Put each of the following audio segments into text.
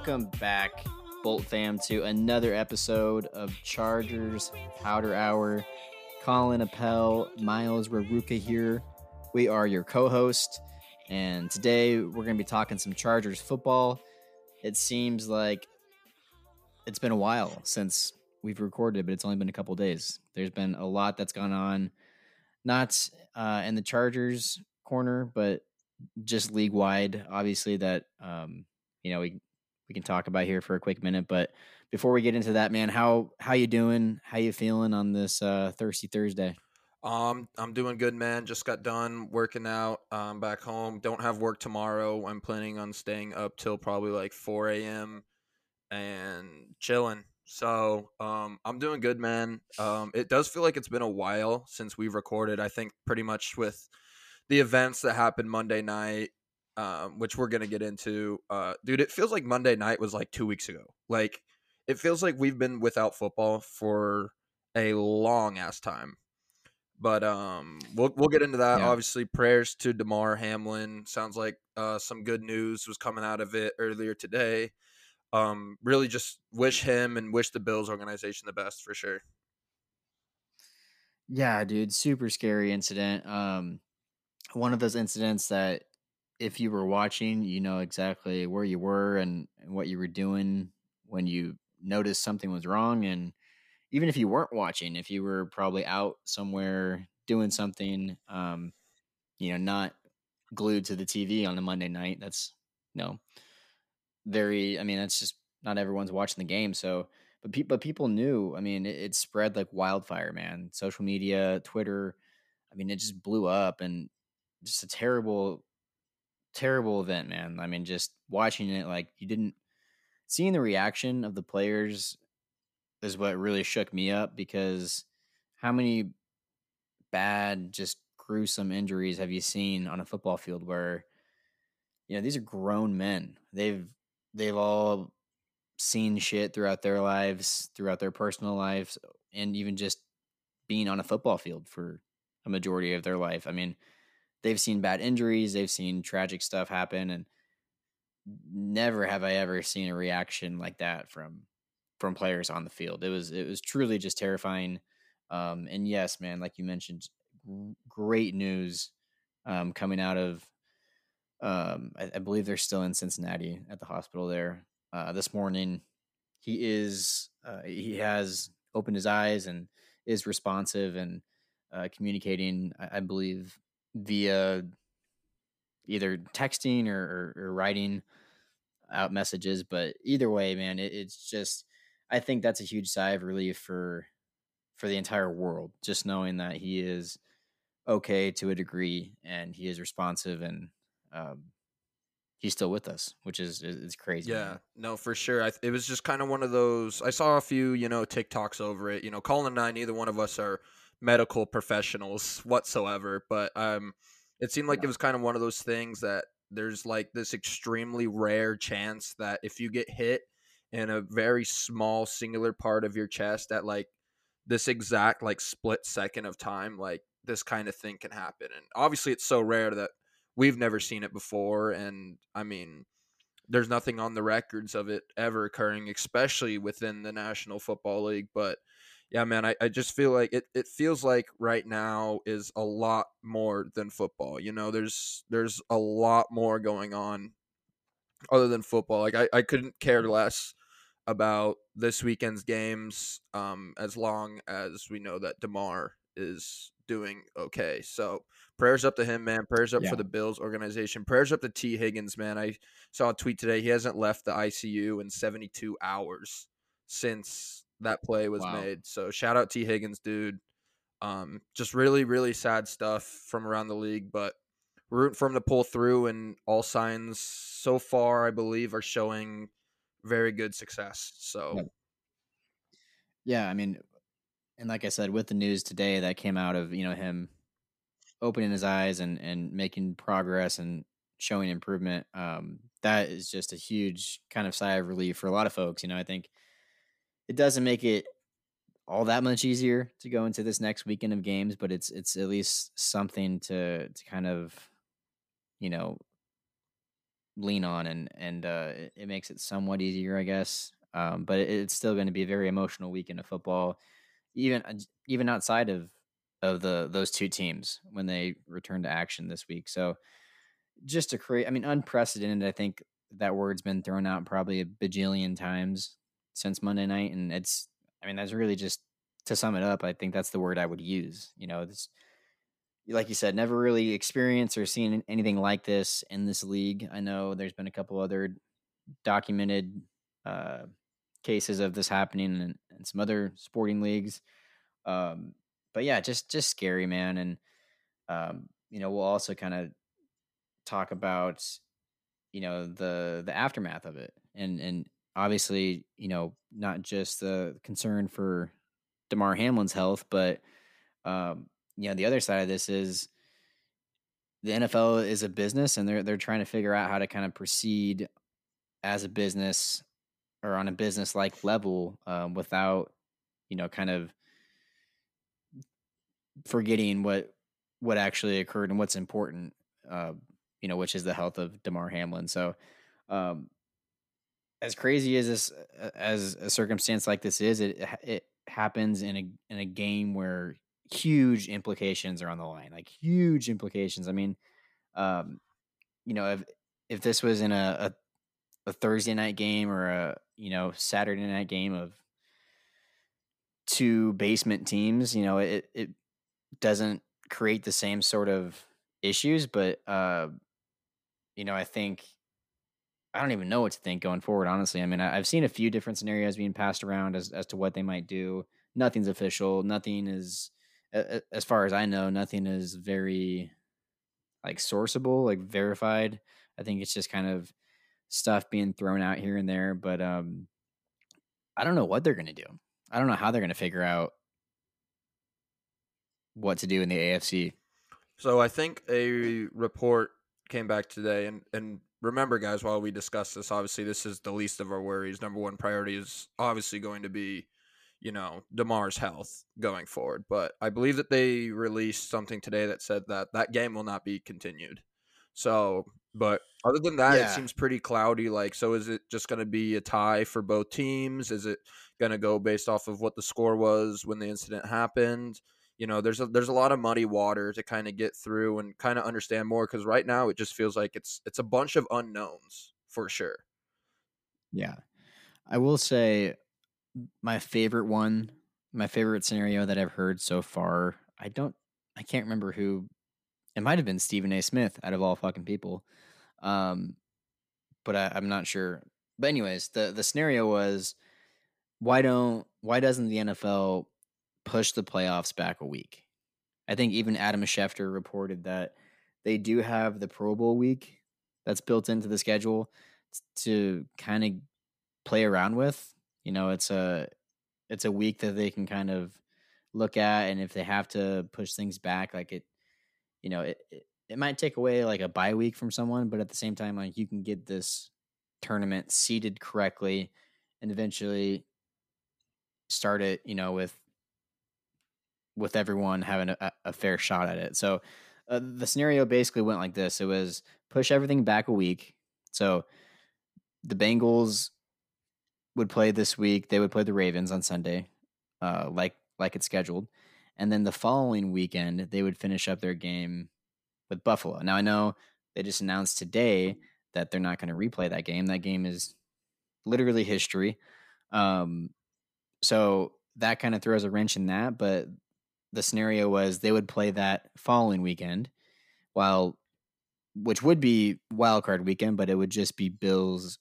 welcome back, Bolt fam, to another episode of Chargers Powder Hour. Colin Appel, Miles Raruka here. We are your co host, and today we're going to be talking some Chargers football. It seems like it's been a while since we've recorded, but it's only been a couple days. There's been a lot that's gone on, not uh, in the Chargers corner, but just league wide. Obviously, that um, you know we we can talk about here for a quick minute. But before we get into that, man, how how you doing? How you feeling on this uh, thirsty Thursday? Um, I'm doing good, man. Just got done working out. Um, back home. Don't have work tomorrow. I'm planning on staying up till probably like 4 a.m. and chilling. So, um, I'm doing good, man. Um, it does feel like it's been a while since we've recorded. I think pretty much with the events that happened Monday night, um, which we're gonna get into. Uh, dude, it feels like Monday night was like two weeks ago. Like, it feels like we've been without football for a long ass time. But um, we'll we'll get into that. Yeah. Obviously, prayers to Damar Hamlin. Sounds like uh, some good news was coming out of it earlier today. Um, really, just wish him and wish the Bills organization the best for sure. Yeah, dude, super scary incident. Um, one of those incidents that if you were watching, you know exactly where you were and, and what you were doing when you noticed something was wrong. And even if you weren't watching, if you were probably out somewhere doing something, um, you know, not glued to the TV on a Monday night, that's you know very. I mean, that's just not everyone's watching the game. So, but people, but people knew. I mean, it, it spread like wildfire, man. Social media, Twitter. I mean, it just blew up, and just a terrible, terrible event, man. I mean, just watching it, like you didn't seeing the reaction of the players is what really shook me up because how many bad, just gruesome injuries have you seen on a football field where you know these are grown men. They've they've all seen shit throughout their lives, throughout their personal lives, and even just being on a football field for a majority of their life. I mean, they've seen bad injuries, they've seen tragic stuff happen, and never have I ever seen a reaction like that from from players on the field. It was it was truly just terrifying. Um, and yes, man, like you mentioned, great news um, coming out of. Um, I, I believe they're still in Cincinnati at the hospital there uh, this morning. He is uh, he has opened his eyes and is responsive and uh, communicating. I, I believe via either texting or, or, or writing out messages. But either way, man, it, it's just I think that's a huge sigh of relief for for the entire world, just knowing that he is okay to a degree and he is responsive and um, he's still with us, which is is crazy. Yeah, no, for sure. I, it was just kind of one of those. I saw a few, you know, TikToks over it. You know, Colin and I, neither one of us are medical professionals whatsoever, but um, it seemed like Yeah. it was kind of one of those things that there's like this extremely rare chance that if you get hit in a very small singular part of your chest at like this exact like split second of time, like this kind of thing can happen. And obviously, it's so rare that we've never seen it before. And I mean, there's nothing on the records of it ever occurring, especially within the National Football League. But yeah, man, I, I just feel like it, it feels like right now is a lot more than football. You know, there's there's a lot more going on other than football. Like I, I couldn't care less about this weekend's games um as long as we know that Damar is doing okay. So prayers up to him, man. Prayers up Yeah. for the Bills organization. Prayers up to Tee Higgins, man. I saw a tweet today. He hasn't left the ICU in 72 hours since that play was Wow. made. So shout out Tee Higgins, dude. Um, just really, really sad stuff from around the league, but we're rooting for him to pull through, and all signs so far, I believe, are showing very good success. So Yep. Yeah, I mean, and like I said, with the news today that came out of you know him opening his eyes and and making progress and showing improvement, um, that is just a huge kind of sigh of relief for a lot of folks. You know, I think it doesn't make it all that much easier to go into this next weekend of games, but it's it's at least something to to kind of you know lean on and and uh, it, it makes it somewhat easier, I guess. Um, but it, it's still going to be a very emotional weekend of football, even uh, even outside of of the those two teams when they return to action this week. So just to create, I mean, unprecedented. I think that word's been thrown out probably a bajillion times since Monday night, and it's. I mean, that's really just to sum it up. I think that's the word I would use. You know, this like you said, never really experienced or seen anything like this in this league. I know there's been a couple other documented uh, cases of this happening in, in some other sporting leagues. Um, but yeah, just just scary, man. And um, you know, we'll also kind of talk about you know the the aftermath of it, and and obviously, you know, not just the concern for Damar Hamlin's health, but um, you know, the other side of this is the NFL is a business and they're they're trying to figure out how to kind of proceed as a business or on a business like level um, without you know kind of forgetting what what actually occurred and what's important uh, you know which is the health of Damar Hamlin. So um, as crazy as this uh, as a circumstance like this is it it happens in a in a game where huge implications are on the line, like huge implications. I mean, um, you know, if if this was in a, a, a Thursday night game or a you know Saturday night game of two basement teams, you know, it it doesn't create the same sort of issues, but uh, you know, I think I don't even know what to think going forward. Honestly, I mean, I, I've seen a few different scenarios being passed around as as to what they might do. Nothing's official. Nothing is as far as I know, nothing is very like sourceable, like verified. I think it's just kind of stuff being thrown out here and there, but um I don't know what they're going to do. I don't know how they're going to figure out what to do in the AFC. So I think a report came back today and and remember guys while we discuss this obviously this is the least of our worries. Number 1 priority is obviously going to be you know Damar's health going forward. But I believe that they released something today that said that that game will not be continued. So, but other than that, Yeah. it seems pretty cloudy. Like, so is it just going to be a tie for both teams? Is it going to go based off of what the score was when the incident happened? You know, there's a there's a lot of muddy water to kind of get through and kind of understand more because right now it just feels like it's it's a bunch of unknowns for sure. Yeah. I will say my favorite one, my favorite scenario that I've heard so far, I don't I can't remember who it might have been Stephen A. Smith out of all fucking people. Um but I, I'm not sure. But anyways, the the scenario was why don't why doesn't the NFL push the playoffs back a week? I think even Adam Schefter reported that they do have the Pro Bowl week that's built into the schedule to kind of play around with. You know, it's a it's a week that they can kind of look at, and if they have to push things back, like it, you know, it it, it might take away like a bye week from someone, but at the same time, like you can get this tournament seated correctly, and eventually start it. You know, with with everyone having a, a fair shot at it. So uh, the scenario basically went like this: it was push everything back a week. So the Bengals would play this week. They would play the Ravens on Sunday, uh, like like it's scheduled, and then the following weekend they would finish up their game with Buffalo. Now I know they just announced today that they're not going to replay that game. That game is literally history. Um, so that kind of throws a wrench in that. But the scenario was they would play that following weekend, while which would be wild card weekend, but it would just be Bills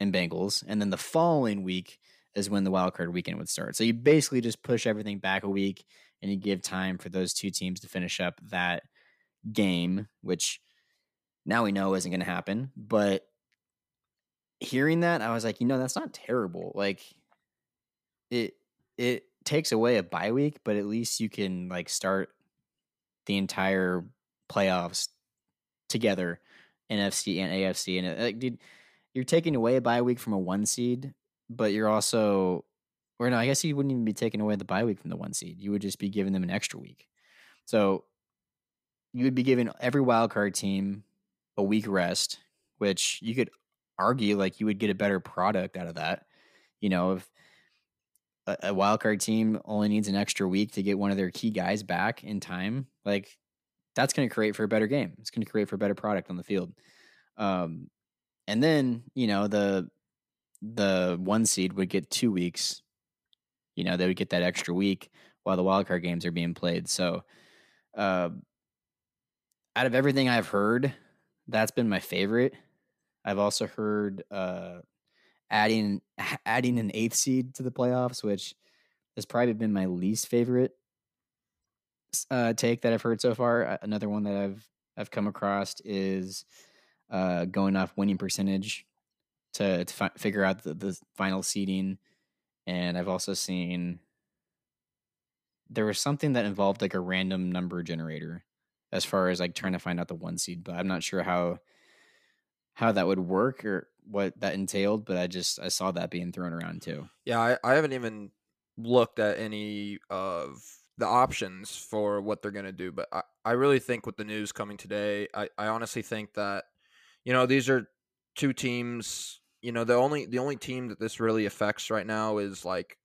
and Bengals, and then the following week is when the wild card weekend would start. So you basically just push everything back a week, and you give time for those two teams to finish up that game, which now we know isn't going to happen. But hearing that, I was like, you know, that's not terrible. Like it it takes away a bye week, but at least you can like start the entire playoffs together, NFC and AFC, and uh, like, dude, you're taking away a bye week from a one seed, but you're also or no, I guess you wouldn't even be taking away the bye week from the one seed. You would just be giving them an extra week. So you would be giving every wild card team a week rest, which you could argue like you would get a better product out of that. You know, if a, wild card team only needs an extra week to get one of their key guys back in time, like that's going to create for a better game. It's going to create for a better product on the field. Um, and then you know the the one seed would get two weeks. You know they would get that extra week while the wild card games are being played. So, uh, out of everything I've heard, that's been my favorite. I've also heard uh, adding adding an eighth seed to the playoffs, which has probably been my least favorite uh, take that I've heard so far. Another one that I've I've come across is uh, going off winning percentage to to fi- figure out the, the final seeding, and I've also seen there was something that involved like a random number generator as far as like trying to find out the one seed, but I'm not sure how how that would work or what that entailed. But I just I saw that being thrown around too. Yeah, I, I haven't even looked at any of the options for what they're gonna do, but I, I really think with the news coming today, I, I honestly think that, you know, these are two teams, you know, the only the only team that this really affects right now is like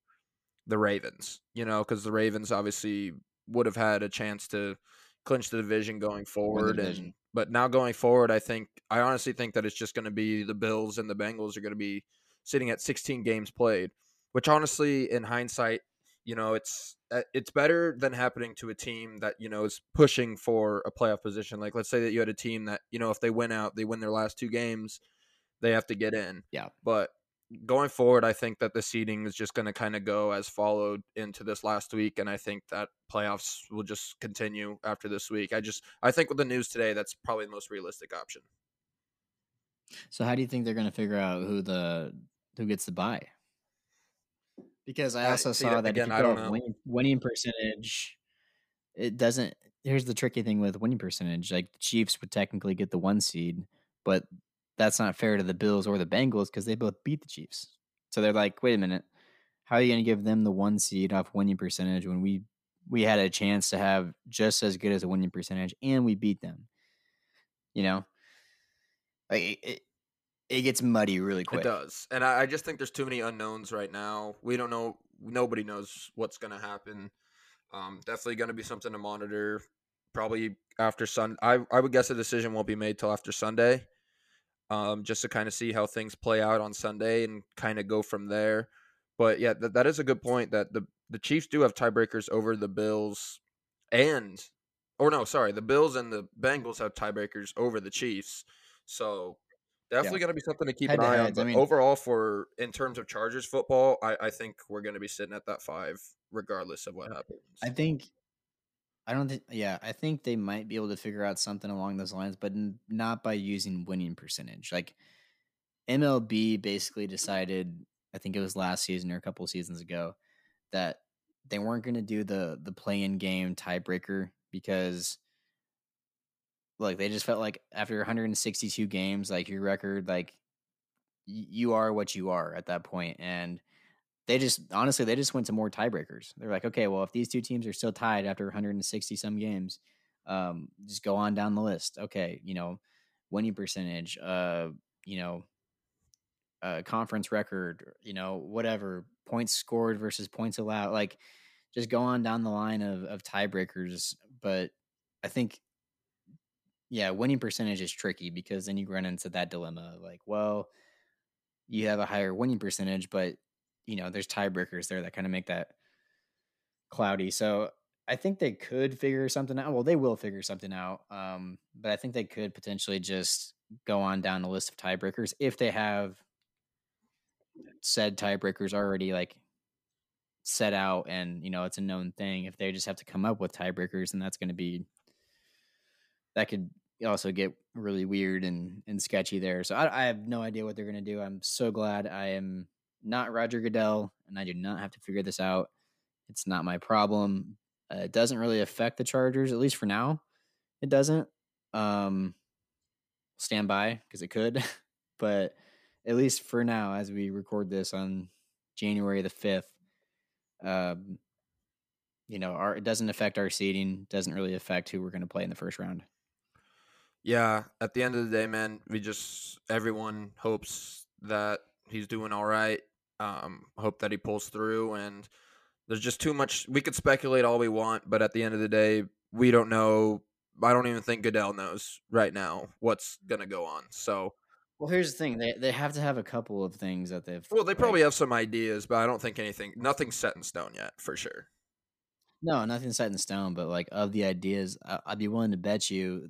the Ravens, you know, because the Ravens obviously would have had a chance to clinch the division going forward and but now going forward I think I honestly think that it's just going to be the Bills and the Bengals are going to be sitting at 16 games played which honestly in hindsight you know it's uh, it's better than happening to a team that you know is pushing for a playoff position. Like let's say that you had a team that you know if they win out they win their last two games they have to get in. Yeah. but going forward i think that the seeding is just going to kind of go as followed into this last week and i think that playoffs will just continue after this week i just i think with the news today that's probably the most realistic option So how do you think they're going to figure out who the who gets the buy? Because I I- also see, saw that again, if you know. winning, winning percentage, it doesn't. Here's the tricky thing with winning percentage: like the Chiefs would technically get the one seed, but that's not fair to the Bills or the Bengals because they both beat the Chiefs. So they're like, wait a minute, how are you going to give them the one seed off winning percentage when we we had a chance to have just as good as a winning percentage and we beat them? You know, like it, it, it gets muddy really quick. It does, and I, I just think there's too many unknowns right now. We don't know. Nobody knows what's going to happen. Um, definitely going to be something to monitor. Probably after Sun. I I would guess a decision won't be made till after Sunday. Um, just to kind of see how things play out on Sunday and kind of go from there. But yeah, that, that is a good point. That the the Chiefs do have tiebreakers over the Bills, and or no, sorry, the Bills and the Bengals have tiebreakers over the Chiefs. So definitely going to be something to keep an eye on. Head-to-heads, I mean- overall, for in terms of Chargers football, I, I think we're going to be sitting at that five, regardless of what happens. I think I don't think yeah, I think they might be able to figure out something along those lines, but n- not by using winning percentage. Like MLB basically decided, I think it was last season or a couple seasons ago, that they weren't going to do the the play-in game tiebreaker because like they just felt like after 162 games, like your record like y- you are what you are at that point and they just honestly they just went to more tiebreakers. They're like, okay, well, if these two teams are still tied after 160 some games, um, just go on down the list. Okay, you know, winning percentage, uh, you know, uh, conference record, you know, whatever points scored versus points allowed. Like, just go on down the line of of tiebreakers. But I think, yeah, winning percentage is tricky because then you run into that dilemma. Like, well, you have a higher winning percentage, but you know, there's tiebreakers there that kind of make that cloudy. So I think they could figure something out. Well, they will figure something out. Um, but I think they could potentially just go on down the list of tiebreakers if they have said tiebreakers already like set out and you know it's a known thing. If they just have to come up with tiebreakers, and that's going to be that could also get really weird and and sketchy there. So I, I have no idea what they're going to do. I'm so glad I am not Roger Goodell, and I do not have to figure this out. It's not my problem. Uh, it doesn't really affect the Chargers, at least for now. It doesn't. Um, stand by because it could, but at least for now, as we record this on January the fifth, um, you know, our it doesn't affect our seeding. Doesn't really affect who we're going to play in the first round. Yeah, at the end of the day, man, we just everyone hopes that he's doing all right. Um, hope that he pulls through, and there's just too much. We could speculate all we want, but at the end of the day, we don't know. I don't even think Goodell knows right now what's gonna go on. So, Well, here's the thing: they they have to have a couple of things that they've. well, they like- probably have some ideas, but I don't think anything, nothing's set in stone yet for sure. No, nothing's set in stone, but like of the ideas, I- I'd be willing to bet you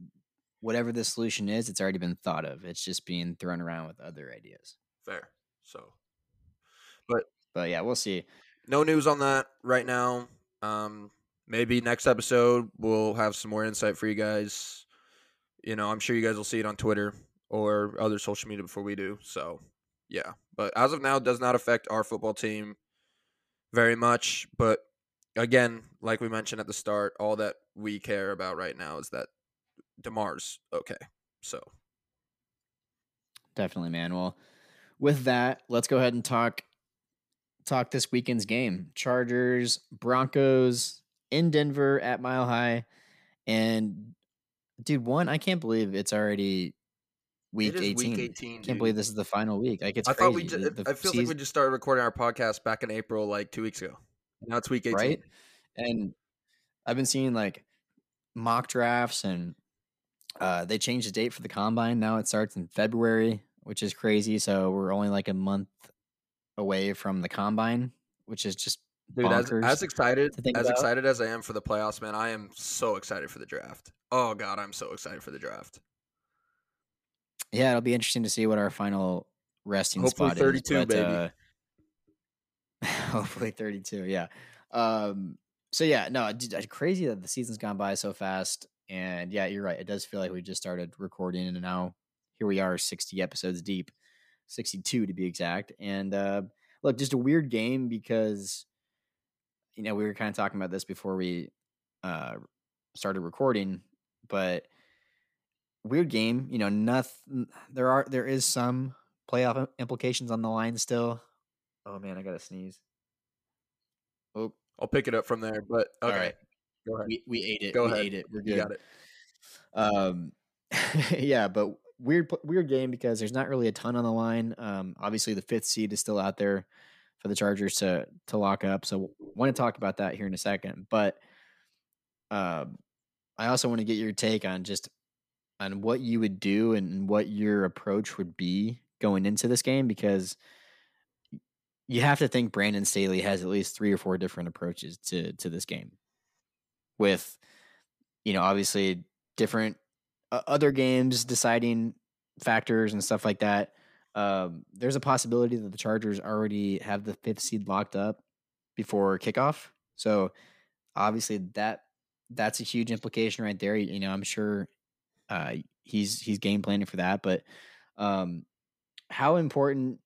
whatever the solution is, it's already been thought of. It's just being thrown around with other ideas. Fair. So, But but yeah, we'll see. no news on that right now. Um, maybe next episode we'll have some more insight for you guys. You know, I'm sure you guys will see it on Twitter or other social media before we do. So, yeah. But as of now, it does not affect our football team very much. But again, like we mentioned at the start, all that we care about right now is that Damar's okay. So, Definitely, man. Well, with that, let's go ahead and talk talk this weekend's game. Chargers, Broncos in Denver at Mile High. And dude, one, I can't believe it's already week it is 18. week 18. Can't believe this is the final week. Like it's I crazy. thought we just, The- it feels like we just started recording our podcast back in April, like two weeks ago. Now it's week 18. right? And I've been seeing like mock drafts and uh they changed the date for the combine. Now it starts in February, which is crazy. So we're only like a month away from the combine, which is just Dude, as, as excited to think as about. excited as I am for the playoffs, man, I am so excited for the draft. Oh god, I'm so excited for the draft. Yeah, it'll be interesting to see what our final resting Hopefully spot 32, is. but, baby. uh, hopefully 32, yeah. Um, so yeah, no, crazy that the season's gone by so fast. And yeah, you're right. It does feel like we just started recording, and now here we are, 60 episodes deep, 62 to be exact. And uh, look, just a weird game because you know we were kind of talking about this before we uh, started recording, but weird game. You know, nothing. There are there is some playoff implications on the line still. Oh man, I gotta sneeze. Oh, I'll pick it up from there, but all okay. right. Go ahead. We we ate it. Go we ahead. ate it. We're You good. got it. Um, yeah, but weird, weird game because there's not really a ton on the line. Um, obviously the fifth seed is still out there for the Chargers to to lock up. So want to talk about that here in a second. But um, I also want to get your take on just on what you would do and what your approach would be going into this game because you have to think Brandon Staley has at least three or four different approaches to to this game with you know obviously different uh, other games deciding factors and stuff like that um, there's a possibility that the chargers already have the fifth seed locked up before kickoff. So obviously that that's a huge implication right there you know i'm sure uh, he's he's game planning for that but um, how important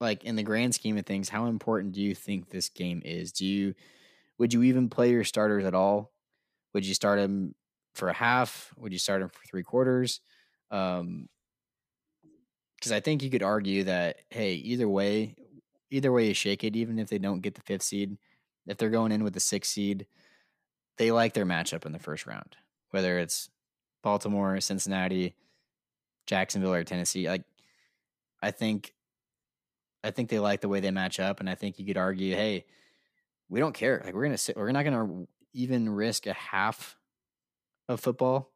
like in the grand scheme of things how important do you think this game is? Do you would you even play your starters at all? Would you start him for a half? Would you start him for three quarters? Um, because I think you could argue that hey, either way, either way you shake it, even if they don't get the fifth seed, if they're going in with the sixth seed, they like their matchup in the first round, whether it's Baltimore, Cincinnati, Jacksonville, or Tennessee. Like, I think, I think they like the way they match up, and I think you could argue, hey, we don't care. Like, we're gonna sit, we're not gonna even risk a half of football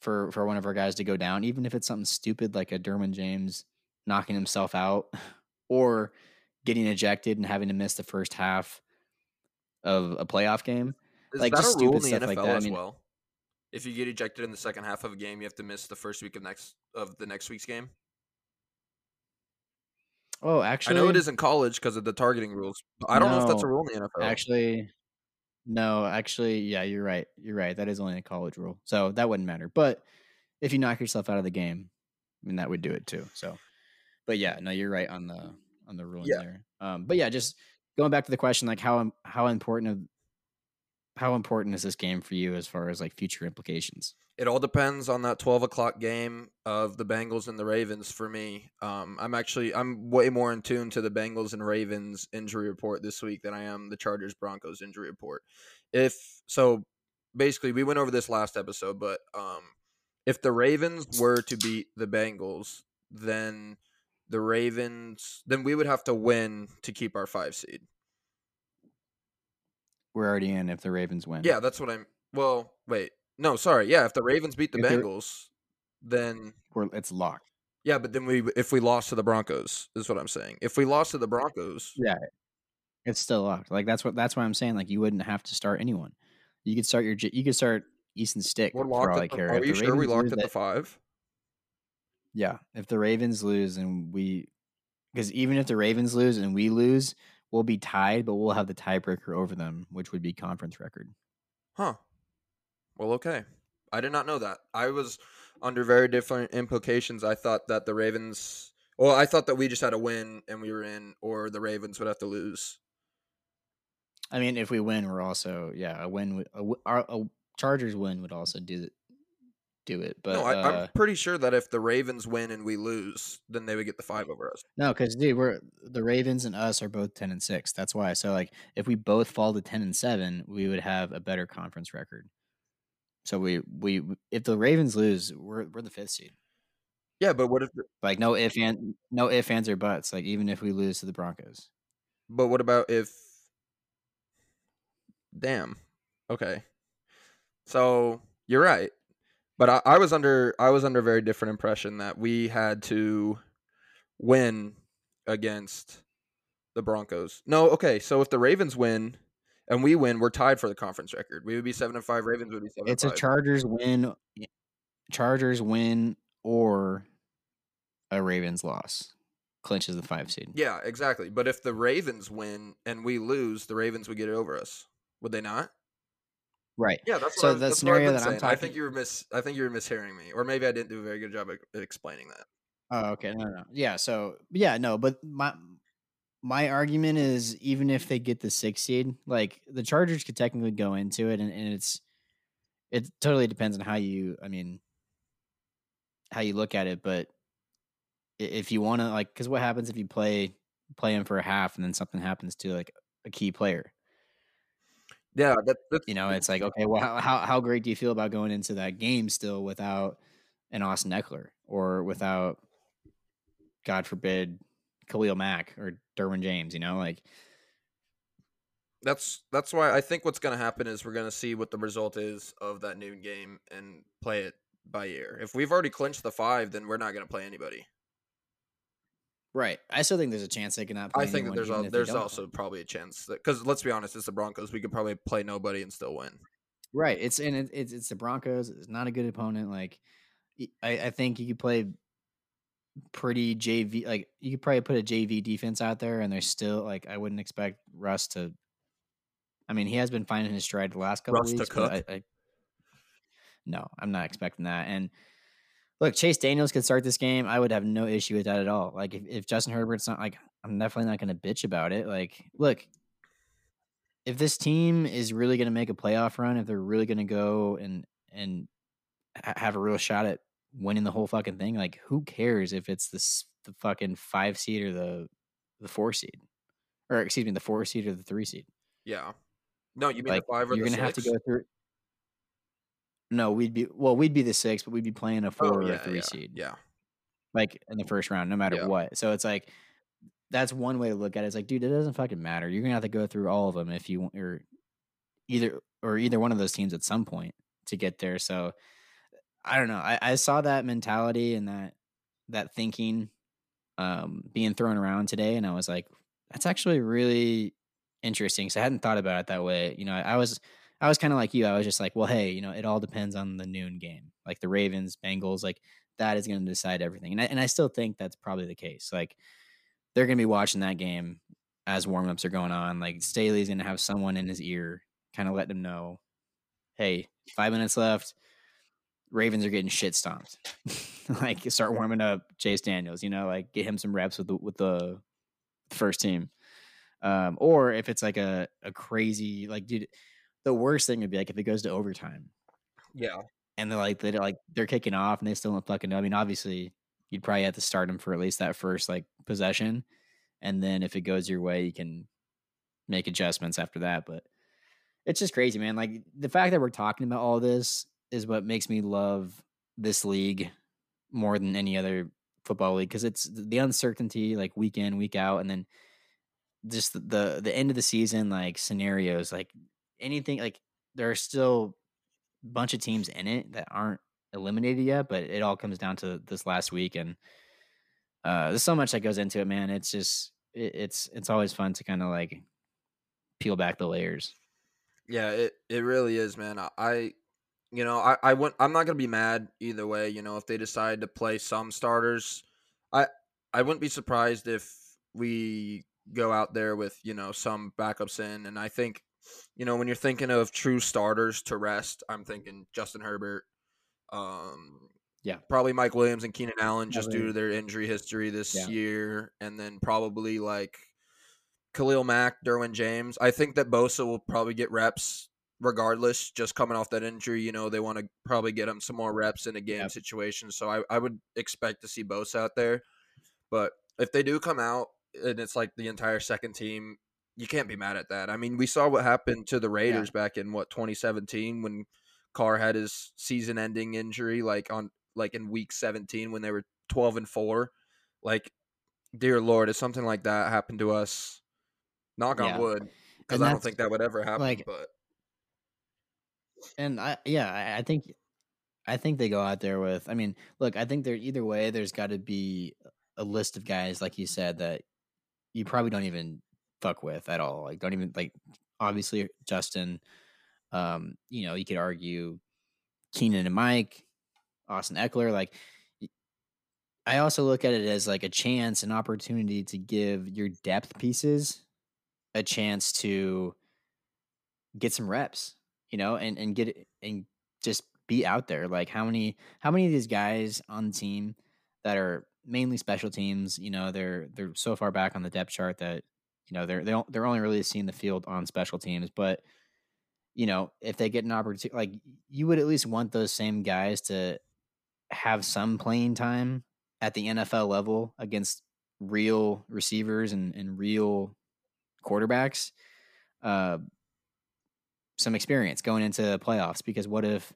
for for one of our guys to go down, even if it's something stupid like a Derwin James knocking himself out or getting ejected and having to miss the first half of a playoff game. Is like, that just a rule in the NFL like that. I as mean- well? If you get ejected in the second half of a game, you have to miss the first week of next of the next week's game. Oh, actually, I know it is in college because of the targeting rules. But I don't know if that's a rule in the NFL. Actually, no, actually, yeah, you're right. You're right. That is only a college rule, so that wouldn't matter. But if you knock yourself out of the game, I mean that would do it too. So, but yeah, no, you're right on the on the ruling Yeah. there. Um, but yeah, just going back to the question, like how how important of how important is this game for you as far as like future implications? It all depends on that twelve o'clock game of the Bengals and the Ravens. For me, um, I'm actually I'm way more in tune to the Bengals and Ravens injury report this week than I am the Chargers Broncos injury report. If so, basically we went over this last episode, but um, if the Ravens were to beat the Bengals, then the Ravens then we would have to win to keep our five seed. We're already in if the Ravens win. Yeah, that's what I'm. Well, wait, no, sorry. Yeah, if the Ravens beat the If Bengals, then We're, it's locked. yeah, but then we if we lost to the Broncos is what I'm saying. If we lost to the Broncos, Yeah, it's still locked. Like that's what that's why I'm saying. Like you wouldn't have to start anyone. You could start your you could start Easton Stick we're locked. At the, care. are you sure we locked at the five? Yeah, if the Ravens lose and we, because even if the Ravens lose and we lose, we'll be tied, but we'll have the tiebreaker over them, which would be conference record. Huh. Well, okay. I did not know that. I was under very different implications. I thought that the Ravens. Well, I thought that we just had a win and we were in, or the Ravens would have to lose. I mean, if we win, we're also yeah a win. would- A, our, a Chargers win would also do it. Do it, but no, I, uh, I'm pretty sure that if the Ravens win and we lose, then they would get the five over us. No, because dude, we're the Ravens and us are both ten and six. That's why. So like, if we both fall to ten and seven, we would have a better conference record. So we we if the Ravens lose, we're we're the fifth seed. Yeah, but what if? Like no if and no if ands or buts. Like even if we lose to the Broncos, But what about if? Damn. Okay. So you're right, but I, I was under I was under a very different impression that we had to win against the Broncos. No, okay. So if the Ravens win and we win, we're tied for the conference record. We would be seven and five. Ravens would be seven. it's a. Chargers win, Chargers win or a Ravens loss clinches the five seed. Yeah, exactly. But if the Ravens win and we lose, the Ravens would get it over us. Would they not? Right. Yeah, that's So what I, the that's scenario that I'm saying. I think you were mis. I think you were mishearing me, or maybe I didn't do a very good job at explaining that. Oh, okay. No, no, no. Yeah. So, yeah, no. But my my argument is, even if they get the six seed, like the Chargers could technically go into it, and, and it's it totally depends on how you, I mean, how you look at it. But if you want to, like, because what happens if you play play him for a half and then something happens to like a key player? Yeah, that, that's You know, it's like, okay, well, how, how how great do you feel about going into that game still without an Austin Ekeler or without, God forbid, Khalil Mack or Derwin James? You know, like that's that's why I think what's going to happen is we're going to see what the result is of that noon game and play it by ear. If we've already clinched the five, then we're not going to play anybody. Right. I still think there's a chance they cannot. Play I think that there's even al- if they there's also probably a chance that because let's be honest, it's the Broncos. We could probably play nobody and still win. right. It's and it, it's it's the Broncos. It's not a good opponent. Like I, I think you could play pretty JV. Like you could probably put a JV defense out there, and there's still like I wouldn't expect Russ to. I mean, he has been finding his stride the last couple Russ to weeks. but cook? I, I, no, I'm not expecting that. And look, Chase Daniels could start this game. I would have no issue with that at all. Like if, if Justin Herbert's not like, I'm definitely not going to bitch about it. Like, look, if this team is really going to make a playoff run, if they're really going to go and and ha- have a real shot at winning the whole fucking thing, like who cares if it's this the fucking five seed or the the four seed, or excuse me, the four seed or the three seed? Yeah. No, you mean like the five or the seed. you're the gonna have to go through. No, we'd be well, we'd be the six, but we'd be playing a four Oh, or yeah, a three yeah, seed, Yeah. like in the first round, no matter Yeah. what. So it's like that's one way to look at it. It's like, dude, it doesn't fucking matter. You're gonna have to go through all of them if you want, or either or either one of those teams at some point to get there. So I don't know. I, I saw that mentality and that that thinking um, being thrown around today, and I was like, that's actually really interesting. So I hadn't thought about it that way. You know, I, I was I was kind of like you. I was just like, well, hey, you know, it all depends on the noon game, like the Ravens, Bengals, like that is going to decide everything. And I, and I still think that's probably the case. Like they're going to be watching that game as warmups are going on. Like Staley's going to have someone in his ear, kind of let them know, hey, five minutes left. Ravens are getting shit stomped. like start warming up Chase Daniels, you know, like get him some reps with the with the first team. Um, or if it's like a, a crazy like dude, the worst thing would be like if it goes to overtime Yeah. and they're like they're like they're kicking off and they still don't fucking know. I mean, obviously you'd probably have to start them for at least that first like possession, and then if it goes your way, you can make adjustments after that. But it's just crazy, man. Like the fact that we're talking about all this is what makes me love this league more than any other football league because it's the uncertainty, like week in, week out, and then just the, the the end of the season like scenarios, like anything like there are still a bunch of teams in it that aren't eliminated yet, but it all comes down to this last week and uh there's so much that goes into it, man. It's just it, it's it's always fun to kind of like peel back the layers. Yeah, it, it really is, man. I, I you know, I, I wouldn't I'm not gonna be mad either way, you know, if they decide to play some starters. I I wouldn't be surprised if we go out there with, you know, some backups in. And I think, you know, when you're thinking of true starters to rest, I'm thinking Justin Herbert, um Yeah. probably Mike Williams and Keenan Allen just due to their injury history this Yeah. year, and then probably like Khalil Mack, Derwin James. I think that Bosa will probably get reps regardless, just coming off that injury. You know, they want to probably get him some more reps in a game Yep. situation. So I, I would expect to see Bosa out there. But if they do come out and it's like the entire second team, you can't be mad at that. I mean, we saw what happened to the Raiders back in what 2017 when Carr had his season-ending injury, like on like in week 17 when they were 12 and four. Like, dear Lord, if something like that happened to us, knock Yeah. on wood, because I don't think that would ever happen. like- but and I yeah, I, I think I think they go out there with. I mean, look, I think there either way. There's got to be a list of guys, like you said, that you probably don't even fuck with at all. Like, don't even like. Obviously, Justin. Um, you know, you could argue Keenan and Mike, Austin Ekeler. Like, I also look at it as like a chance, an opportunity to give your depth pieces a chance to get some reps, you know, and and get and just be out there. Like how many how many of these guys on the team that are mainly special teams, you know, they're they're so far back on the depth chart that you know they're they don't, they're only really seeing the field on special teams, but you know, if they get an opportunity, like you would at least want those same guys to have some playing time at the NFL level against real receivers and, and real quarterbacks. Uh, some experience going into playoffs because what if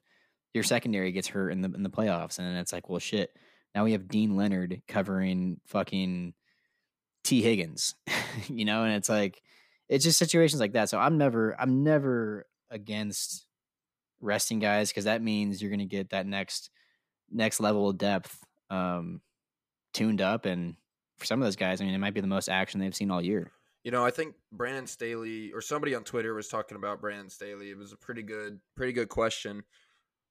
your secondary gets hurt in the in the playoffs and it's like, well, shit. Now we have Deane Leonard covering fucking Tee Higgins, you know, and it's like it's just situations like that. So I'm never I'm never against resting guys because that means you're going to get that next next level of depth um tuned up and for some of those guys, I mean, it might be the most action they've seen all year. You know, I think Brandon Staley or somebody on Twitter was talking about Brandon Staley. It was a pretty good, pretty good question.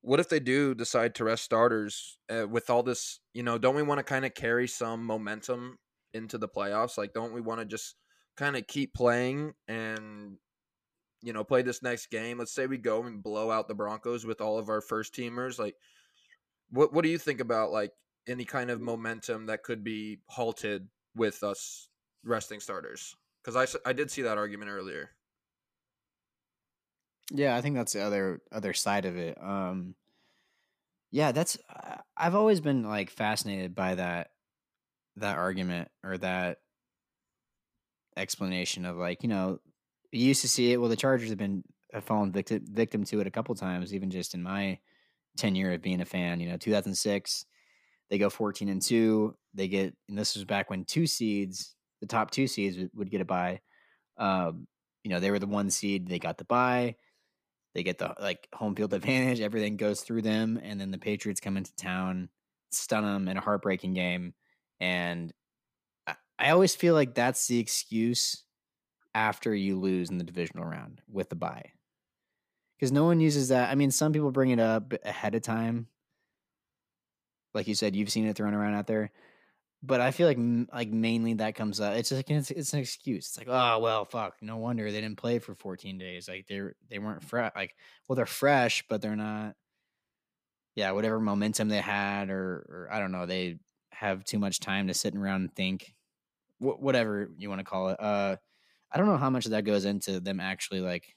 What if they do decide to rest starters uh, with all this? You know, don't we want to kind of carry some momentum into the playoffs? Like, don't we want to just kind of keep playing and you know play this next game? Let's say we go and blow out the Broncos with all of our first teamers. Like, what what do you think about like any kind of momentum that could be halted with us resting starters? Because I I did see that argument earlier. Yeah, I think that's the other other side of it. Um yeah, that's I've always been like fascinated by that that argument or that explanation of like, you know, you used to see it well the Chargers have been have fallen victim victim to it a couple times even just in my tenure of being a fan, you know, 2006 they go 14 and 2, they get and this was back when two seeds, the top two seeds would, would get a bye. Um you know, they were the one seed, they got the bye they get the like home field advantage. Everything goes through them, and then the Patriots come into town, stun them in a heartbreaking game. And I, always feel like that's the excuse after you lose in the divisional round with the bye, because no one uses that. I mean, some people bring it up ahead of time, like you said, you've seen it thrown around out there. But I feel like like mainly that comes up. It's like it's, it's an excuse. It's like, oh well, fuck. No wonder they didn't play for 14 days. Like they're they weren't fresh. Like, well, they're fresh, but they're not. Yeah, whatever momentum they had, or or I don't know, they have too much time to sit around and think. Wh- whatever you want to call it. Uh, I don't know how much of that goes into them actually like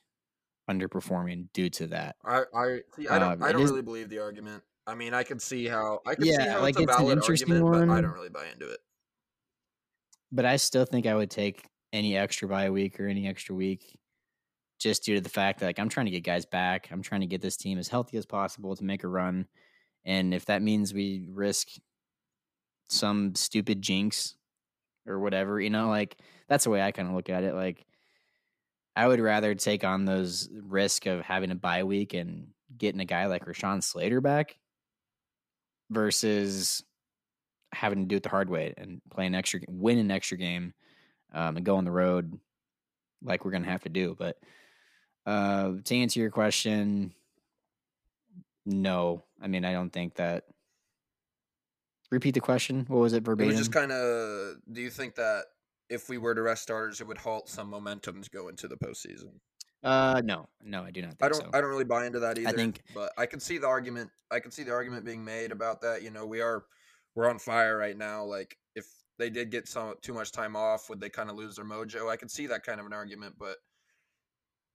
underperforming due to that. I I see. I don't. Um, I don't is- really believe the argument. I mean, I can see how. I can see Yeah, how like, it's a it's an interesting argument, but I don't really buy into it. But I still think I would take any extra bye week or any extra week just due to the fact that like I'm trying to get guys back. I'm trying to get this team as healthy as possible to make a run. And if that means we risk some stupid jinx or whatever, you know, like that's the way I kind of look at it. Like I would rather take on those risk of having a bye week and getting a guy like Rashawn Slater back versus having to do it the hard way and play an extra, win an extra game, um, and go on the road like we're gonna have to do. But uh, to answer your question, no. I mean, I don't think that. Repeat the question. What was it It verbatim? was just kind of. Do you think that if we were to rest starters, it would halt some momentum to go into the postseason? uh, no, no, I do not think I don't. so. I don't really buy into that either. I think- but I can see the argument. I can see the argument being made about that. You know, we are we're on fire right now. Like if they did get some too much time off, would they kind of lose their mojo? I can see that kind of an argument, but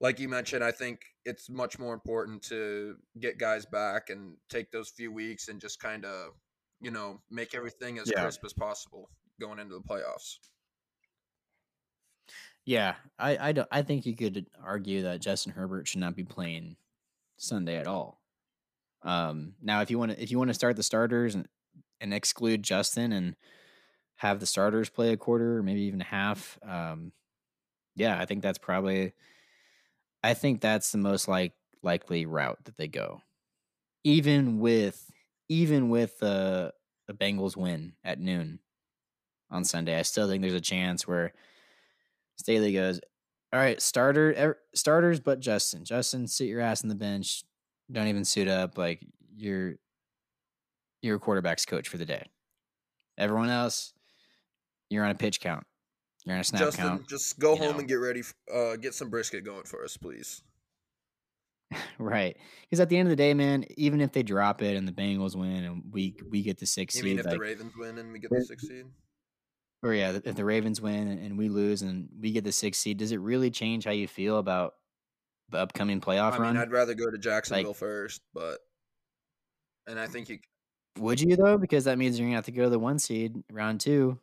like you mentioned, I think it's much more important to get guys back and take those few weeks and just kind of, you know, make everything as Yeah. crisp as possible going into the playoffs. Yeah, I I don't. I think you could argue that Justin Herbert should not be playing Sunday at all. Um, now, if you want to, if you want to start the starters and and exclude Justin and have the starters play a quarter or maybe even a half, um, yeah, I think that's probably. I think that's the most like likely route that they go, even with even with the the Bengals win at noon on Sunday. I still think there's a chance where Staley goes, "All right, starter ev- starters, but Justin. Justin, sit your ass on the bench. Don't even suit up. Like you're you're a quarterback's coach for the day. Everyone else, you're on a pitch count. You're on a snap Justin, count. just go you home know. and get ready. Uh, get some brisket going for us, please. right? Because at the end of the day, man, even if they drop it and the Bengals win and we we get the six You seed, mean if like, the Ravens win and we get the sixth seed? or yeah, if the Ravens win and, and we lose and we get the six seed, does it really change how you feel about the upcoming playoff I run? I'd rather go to Jacksonville first, but and I think you. Would you though? Because that means you're gonna have to go to the one seed round two.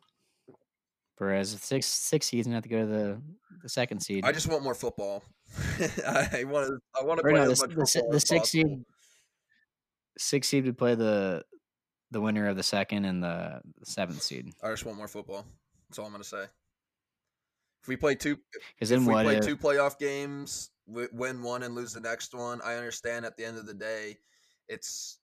Whereas the six six seed's gonna have to go to the the second seed. I just want more football. I want to. I want to play no, as the, much the, the as six seed six seed would play the the winner of the second and the, the seventh seed. I just want more football. That's all I'm gonna say. If we play two, Because then we play if two playoff games, win one and lose the next one, I understand. At the end of the day, it's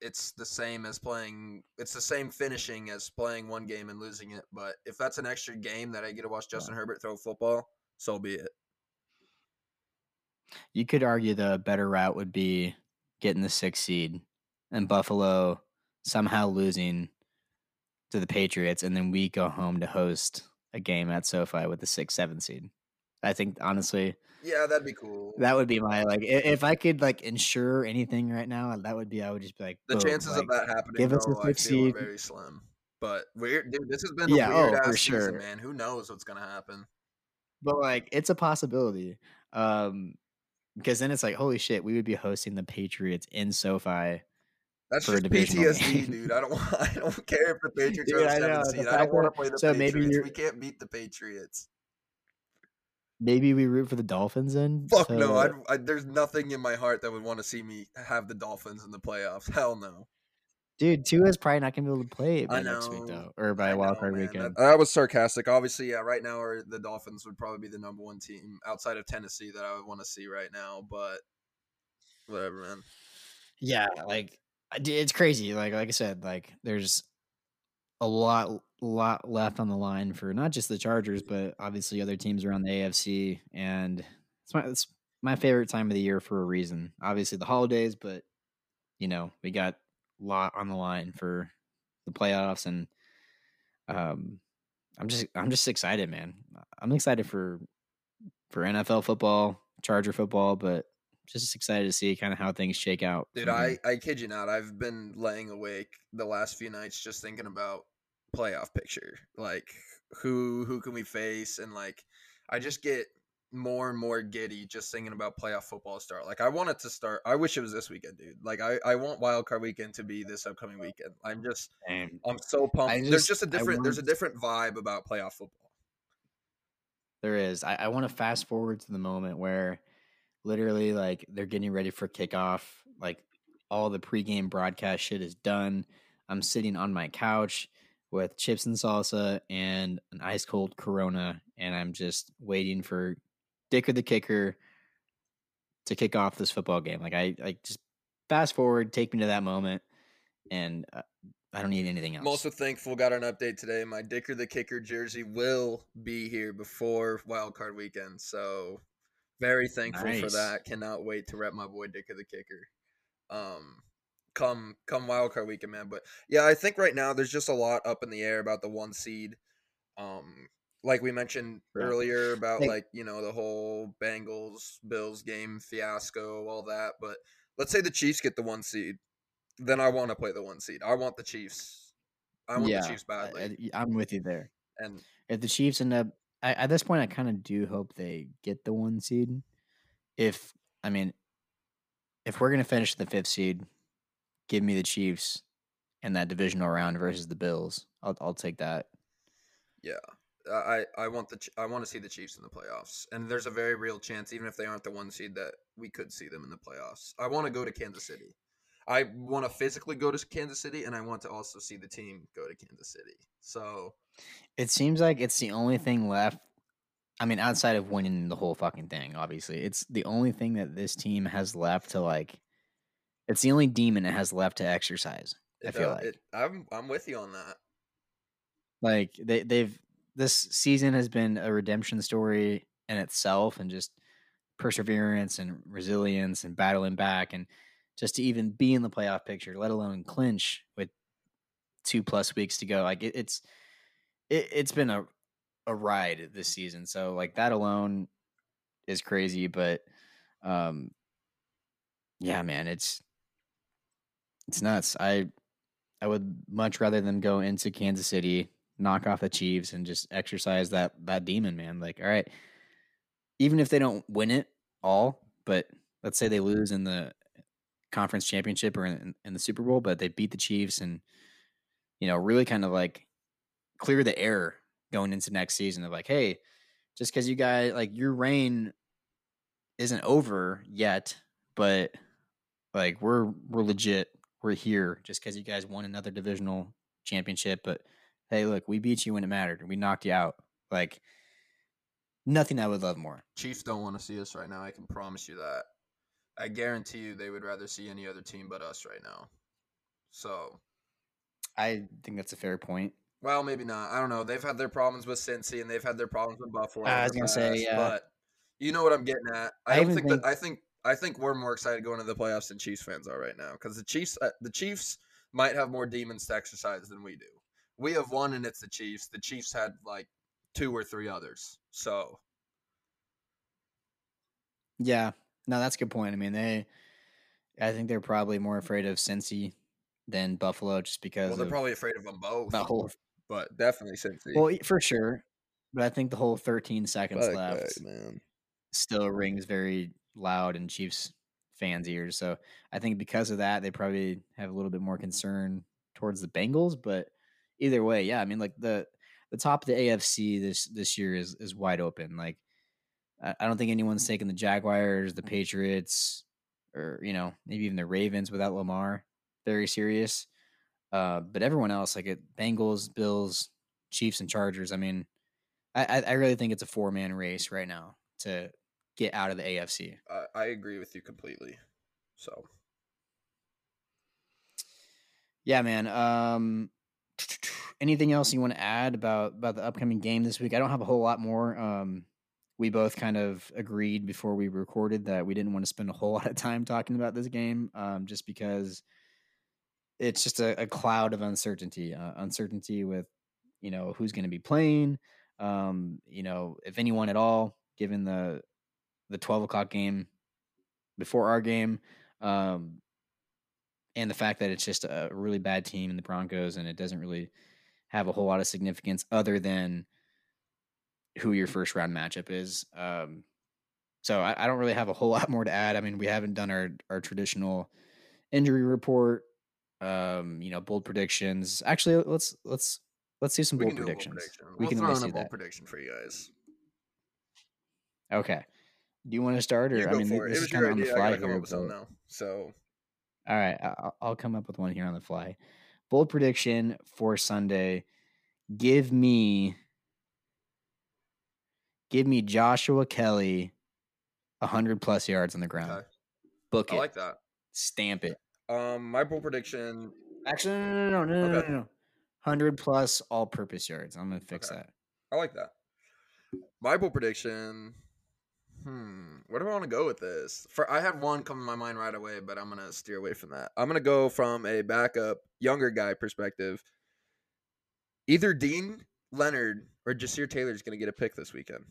it's the same as playing. It's the same finishing as playing one game and losing it. But if that's an extra game that I get to watch Justin Herbert throw football, so be it. You could argue the better route would be getting the six seed and Buffalo somehow losing to the Patriots, and then we go home to host a game at SoFi with the six seven seed. I think honestly, Yeah, that'd be cool. that would be my like if I could like ensure anything right now, that would be I would just be like the boom, chances like, of that happening, give us a though, I six are seed. very slim. But weird, dude. This has been Yeah, a oh, weird for sure. season, man. Who knows what's gonna happen? but like it's a possibility. Um because then it's like, holy shit, we would be hosting the Patriots in SoFi. That's for a just PTSD, dude. I don't. I don't care if the Patriots Dude, are I know, seed. I don't want to play the so maybe Patriots. you're- We can't beat the Patriots. Maybe we root for the Dolphins then. Fuck no. I'd, I, there's nothing in my heart that would want to see me have the Dolphins in the playoffs. Hell no. Dude, Tua's probably not gonna be able to play it by next week though, or by wild card weekend. That, that was sarcastic. Obviously, yeah. Right now, the Dolphins would probably be the number one team outside of Tennessee that I would want to see right now. But whatever, man. Yeah, like it's crazy. Like like I said, like there's a lot lot left on the line for not just the Chargers, but obviously other teams around the AFC. And it's my it's my favorite time of the year for a reason. Obviously the holidays, but you know we got lot on the line for the playoffs, and um, I'm just I'm just excited, man. I'm excited for for NFL football, Charger football, but just excited to see kind of how things shake out. Dude. I, I kid you not. I've been laying awake the last few nights just thinking about playoff picture. Like who who can we face and like I just get more and more giddy just thinking about playoff football start. Like I want it to start. I wish it was this weekend, dude. Like I, I want wild card weekend to be this upcoming weekend. I'm just Same. I'm so pumped. I there's just- just a different there's a different vibe about playoff football. There is. I, I want to fast forward to the moment where literally like they're getting ready for kickoff. Like all the pregame broadcast shit is done. I'm sitting on my couch with chips and salsa and an ice cold Corona, and I'm just waiting for Dicker the kicker to kick off this football game. Like I like just fast forward, take me to that moment, and uh, I don't need anything else. I'm also thankful got an update today. My Dicker the Kicker jersey will be here before wild card weekend. So very thankful for that. Cannot wait to rep my boy Dicker the Kicker. Um come come wild card weekend, man. But yeah, I think right now there's just a lot up in the air about the one seed. Um like we mentioned Yeah. earlier about Like- you know, the whole Bengals Bills game fiasco, all that. But let's say the Chiefs get the one seed. Then I want to play the one seed. I want the Chiefs. I want the Chiefs badly. I, I'm with you there. and if the Chiefs end up I, at this point, I kind of do hope they get the one seed. If I mean, if we're gonna finish the fifth seed, give me the Chiefs in that divisional round versus the Bills. I'll I'll take that. yeah, I I want the I want to see the Chiefs in the playoffs. And there's a very real chance, even if they aren't the one seed, that we could see them in the playoffs. I want to go to Kansas City. I want to physically go to Kansas City, and I want to also see the team go to Kansas City. So It seems like it's the only thing left. I mean, outside of winning the whole fucking thing, obviously, it's the only thing that this team has left to like. It's the only demon it has left to exercise. I feel uh, like. it, I'm I'm with you on that. like they they've this season has been a redemption story in itself and just perseverance and resilience and battling back and just to even be in the playoff picture let alone clinch with two plus weeks to go. Like it, it's it, it's been a a ride this season. So like that alone is crazy but um yeah man it's it's nuts. I i would much rather them go into kansas city knock off the chiefs and just exercise that that demon man. Like all right even if they don't win it all but let's say they lose in the conference championship or in, in the super bowl but they beat the chiefs and you know really kind of like clear the air going into next season of like hey just because you guys like your reign isn't over yet but like we're we're legit we're here just because you guys won another divisional championship but hey look we beat you when it mattered we knocked you out like nothing i would love more Chiefs don't want to see us right now. I can promise you that. I guarantee you they would rather see any other team but us right now. So i think that's a fair point Well, maybe not. I don't know. They've had their problems with Cincy and they've had their problems with Buffalo. I was gonna say, yeah. but you know what I'm getting at. I, I don't think, think- that. I think I think we're more excited going to the playoffs than Chiefs fans are right now because the Chiefs uh, the Chiefs might have more demons to exercise than we do. We have one, and it's the Chiefs. The Chiefs had like two or three others. So yeah no that's a good point i mean they i think they're probably more afraid of cincy than buffalo just because well, they're of probably afraid of them both. the whole but definitely Cincy. well for sure but i think the whole 13 seconds Fuck left that, man. still rings very loud in Chiefs fans' ears. So I think because of that, they probably have a little bit more concern towards the Bengals. But either way, yeah, I mean, like the the top of the AFC this this year is is wide open. Like I, I don't think anyone's taking the Jaguars, the Patriots, or you know maybe even the Ravens without Lamar very serious. Uh, but everyone else, like it, Bengals, Bills, Chiefs, and Chargers. I mean, I I, really think it's a four man race right now to get out of the AFC. I, I agree with you completely. So Yeah, man. Um, anything else you want to add about about the upcoming game this week? I don't have a whole lot more. Um, we both kind of agreed before we recorded that we didn't want to spend a whole lot of time talking about this game, um, just because it's just a, a cloud of uncertainty. Uh, uncertainty with you know who's going to be playing, um, you know if anyone at all, given the the twelve o'clock game before our game. Um, and the fact that it's just a really bad team in the Broncos and it doesn't really have a whole lot of significance other than who your first round matchup is. Um, So I, I don't really have a whole lot more to add. I mean, we haven't done our our traditional injury report. Um, you know, bold predictions. Actually, let's let's let's do some We bold predictions. prediction. We we'll can throw in a bold that. prediction for you guys. Okay. Do you want to start, or I mean, this is kind of on the fly here. up with something but- now. So All right, I'll, I'll come up with one here on the fly. Bold prediction for Sunday. Give me, give me Joshua Kelley, hundred plus yards on the ground. okay. Book I it, I like that. stamp it. Um, my bold prediction. Actually, no, no, no, no, no, Okay. no, no. Hundred plus all-purpose yards. I'm gonna fix Okay. that. I like that. My bold prediction. Hmm. Where do I want to go with this? For I have one come to my mind right away, but I'm gonna steer away from that. I'm gonna go from a backup, younger guy perspective. Either Deane Leonard or Ja'Sir Taylor is gonna get a pick this weekend.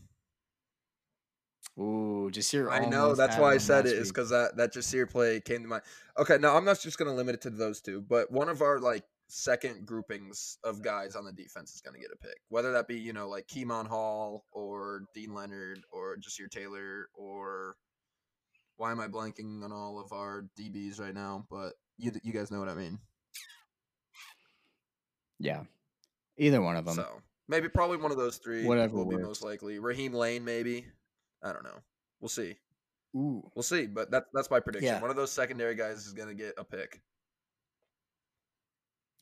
Ooh, here. I know that's why I said it is because that that Ja'Sir play came to mind. Okay, no, I'm not just gonna limit it to those two, but one of our like second groupings of guys on the defense is gonna get a pick, whether that be you know like Kemon Hall or Deane Leonard or Ja'Sir Taylor or why am I blanking on all of our DBs right now? But you you guys know what I mean. yeah. Either one of them. so maybe probably one of those three Whatever will be most likely. Raheem Layne maybe. I don't know. We'll see. Ooh. We'll see, but that's that's my prediction. Yeah. One of those secondary guys is gonna get a pick.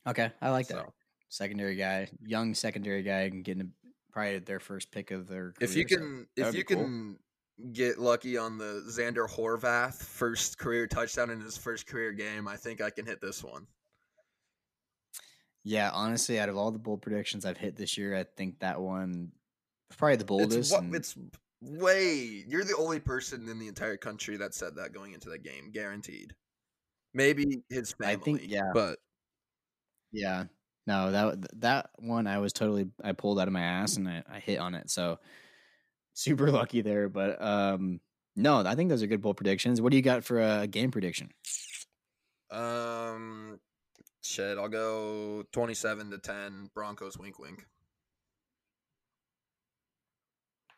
Okay, I like that. Secondary guy, young secondary guy, can get in probably their first pick of their. if you career, so can, if you cool. can get lucky on the Zander Horvath first career touchdown in his first career game, I think I can hit this one. Yeah, honestly, out of all the bold predictions I've hit this year, I think that one was probably the It's boldest. what and- it's way. You're the only person in the entire country that said that going into that game, guaranteed. Maybe his I family. think- yeah. but yeah, no, that that one I was totally I pulled out of my ass and I, I hit on it. So super lucky there. But um, no, I think those are good bold predictions. What do you got for a game prediction? um, shit, I'll go twenty-seven to ten. Broncos, wink, wink.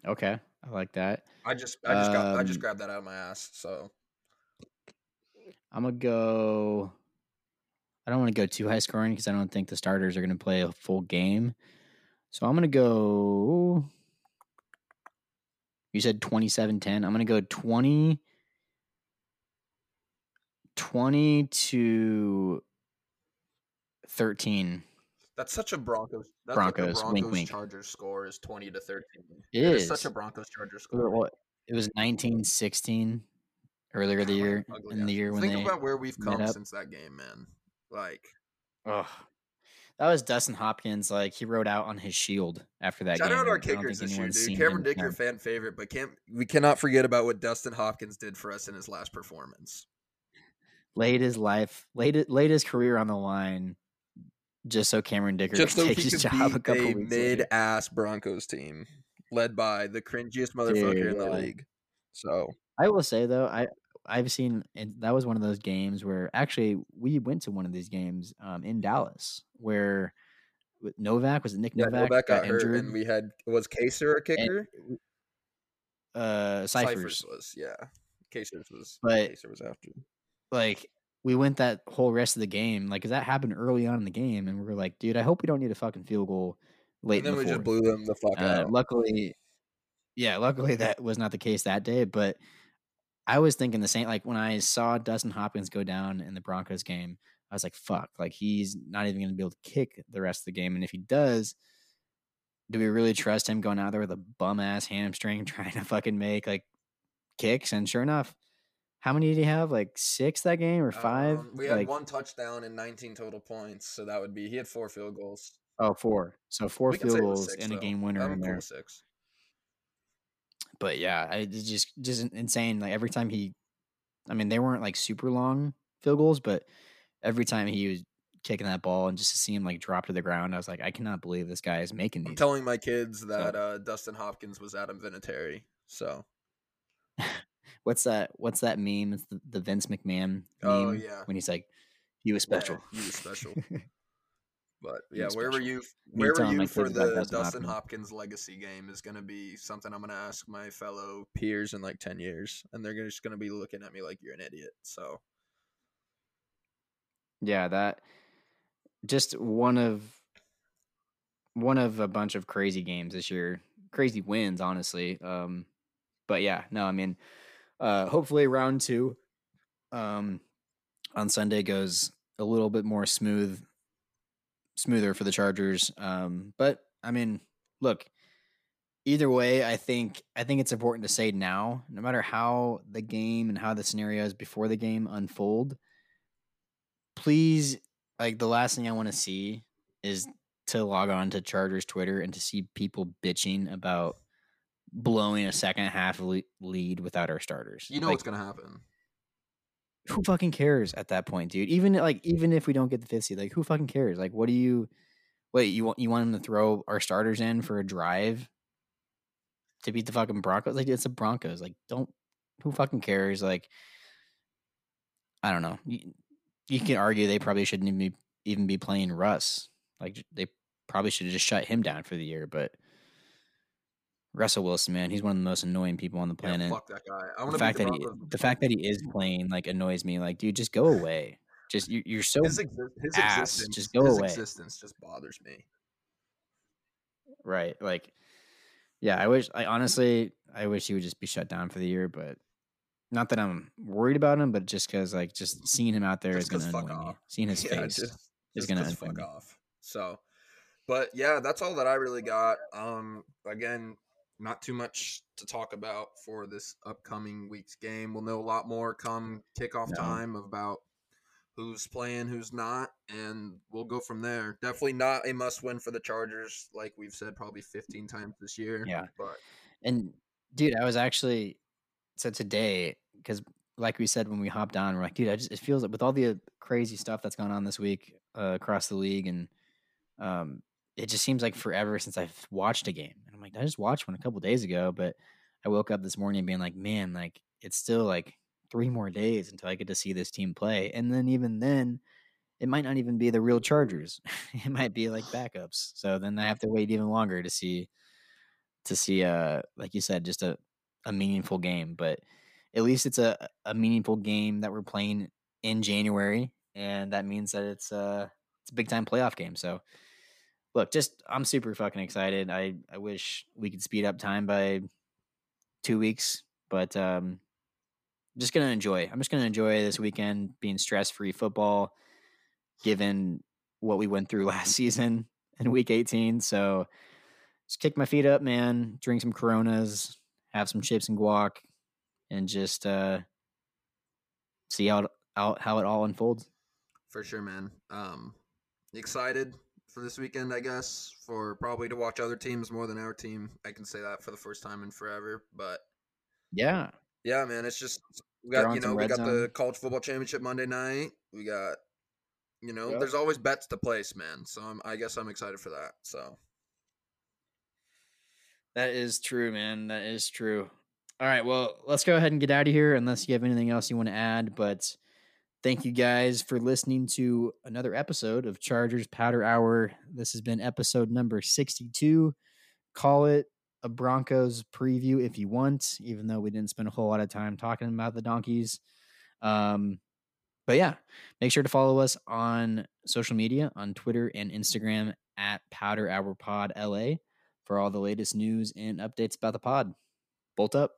Okay, I like that. I just, I just got, I just Um, grabbed that out of my ass. So I'm gonna go. I don't want to go too high scoring because I don't think the starters are gonna play a full game. So I'm gonna go. You said 27-10. I'm gonna go 20 20 to 13. That's such a Broncos. That's Broncos, Like a wink, Broncos wink. Chargers score is twenty to thirteen. It It is such is. a Broncos Chargers score. It was 1916 earlier the year in the year when Think about where we've come since that game, man. Like oh, That was Dustin Hopkins. Like he rode out on his shield after that shout game. out our kickers this year, dude. Cameron Dick, your fan favorite, but can't we cannot forget about what Dustin Hopkins did for us in his last performance. laid his life, laid it, laid his career on the line, just so Cameron Dicker Just could so take his job a couple a weeks mid-ass Broncos team led by the cringiest motherfucker in the league. So I will say though, I I've seen and that was one of those games where actually we went to one of these games um, in Dallas where with Novak was it Nick yeah, Novak, Novak got, hurt, injured and we had was Kaser a and, kicker? uh Cyphers. was yeah. Kaser's was But- Kaser was after. like we went that whole rest of the game like 'cause that happened early on in the game and we were like dude i hope we don't need a fucking field goal late and then in we the just blew them the fuck uh, out. luckily yeah luckily that was not the case that day but i was thinking the same like when i saw dustin hopkins go down in the broncos game i was like fuck like he's not even going to be able to kick the rest of the game and if he does do we really trust him going out there with a bum ass hamstring trying to fucking make like kicks and sure enough how many did he have like six that game or five Um, we had like one touchdown and 19 total points, so that would be he had four field goals. Oh, four. So four We field goals six, and a game winner I'm in there. six. But yeah, it's just just insane. Like every time he, I mean, they weren't like super long field goals, but every time he was kicking that ball and just to see him like drop to the ground, I was like, I cannot believe this guy is making these. I'm telling my kids that uh, Dustin Hopkins was Adam Vinatieri. So what's that? What's that meme? It's the, the Vince McMahon meme Oh, yeah. when he's like, he was yeah, special. he was special. But yeah, where were you? Where were you for the Dustin. Hopkins legacy game is going to be something I'm going to ask my fellow peers in like ten years, and they're just going to be looking at me like you're an idiot. So Yeah, that just one of one of a bunch of crazy games this year. Crazy wins, honestly. Um, but yeah, no, I mean, uh, hopefully round two um, on Sunday goes a little bit more smooth, smoother for the Chargers. Um, but I mean, look, either way, I think I think it's important to say now, no matter how the game and how the scenarios before the game unfold, please, like the last thing I want to see is to log on to Chargers Twitter and to see people bitching about blowing a second half lead without our starters. you know Like, what's going to happen. Who fucking cares at that point, dude? Even like even if we don't get the fifth seed, like who fucking cares? Like, what do you? Wait, you want you want him to throw our starters in for a drive to beat the fucking Broncos? Like it's the Broncos. Like don't who fucking cares? Like I don't know. You, you can argue they probably shouldn't even be even be playing Russ. Like they probably should have just shut him down for the year. But Russell Wilson, man, he's one of the most annoying people on the Yeah, planet fuck that guy. I the want fact the that he the fact that he is playing like annoys me. Like, dude, just go away. Just you, you're so his, exi- his ass, existence, just go his away. existence just bothers me. right. Like, yeah, I wish. I honestly, I wish he would just be shut down for the year. But not that I'm worried about him, but just because like just seeing him out there is Just to fuck annoy me. Seeing his yeah, face just, is just gonna fuck me. off. So, but yeah, that's all that I really got. Um, again, not too much to talk about for this upcoming week's game. We'll know a lot more come kickoff No. time about who's playing, who's not, and we'll go from there. Definitely not a must win for the Chargers, like we've said probably 15 times this year. Yeah. But And dude, I was actually so today because like we said when we hopped on, we're like, dude, I just it feels like with all the crazy stuff that's gone on this week uh, across the league, and um, it just seems like forever since I've watched a game. I'm like, I just watched one a couple days ago, but I woke up this morning being like, man, like it's still like three more days until I get to see this team play, and then even then. It might not even be the real Chargers. it might be like backups. So then I have to wait even longer to see to see uh like you said just a a meaningful game but at least it's a a meaningful game that we're playing in January and that means that it's uh it's a big time playoff game so look just I'm super fucking excited I I wish we could speed up time by 2 weeks but um just to enjoy I'm just to enjoy this weekend being stress-free football given what we went through last season in week 18 so just kick my feet up, man. Drink some Coronas, have some chips and guac, and just uh, see how how, how it all unfolds. for sure, man. Um, excited for this weekend, I guess, for probably to watch other teams more than our team. I can say that for the first time in forever. But Yeah, yeah, man, it's just we got you know we got the college football championship Monday night. We got you know Yep. there's always bets to place, man. So I'm, I guess I'm excited for that. So that is true, man. That is true. All right, well, let's go ahead and get out of here unless you have anything else you want to add. But thank you guys for listening to another episode of Chargers Powder Hour. This has been episode number 62. Call it a Broncos preview if you want, even though we didn't spend a whole lot of time talking about the donkeys. Um, but yeah, make sure to follow us on social media on Twitter and Instagram at Powder Hour Pod LA for all the latest news and updates about the pod. Bolt up.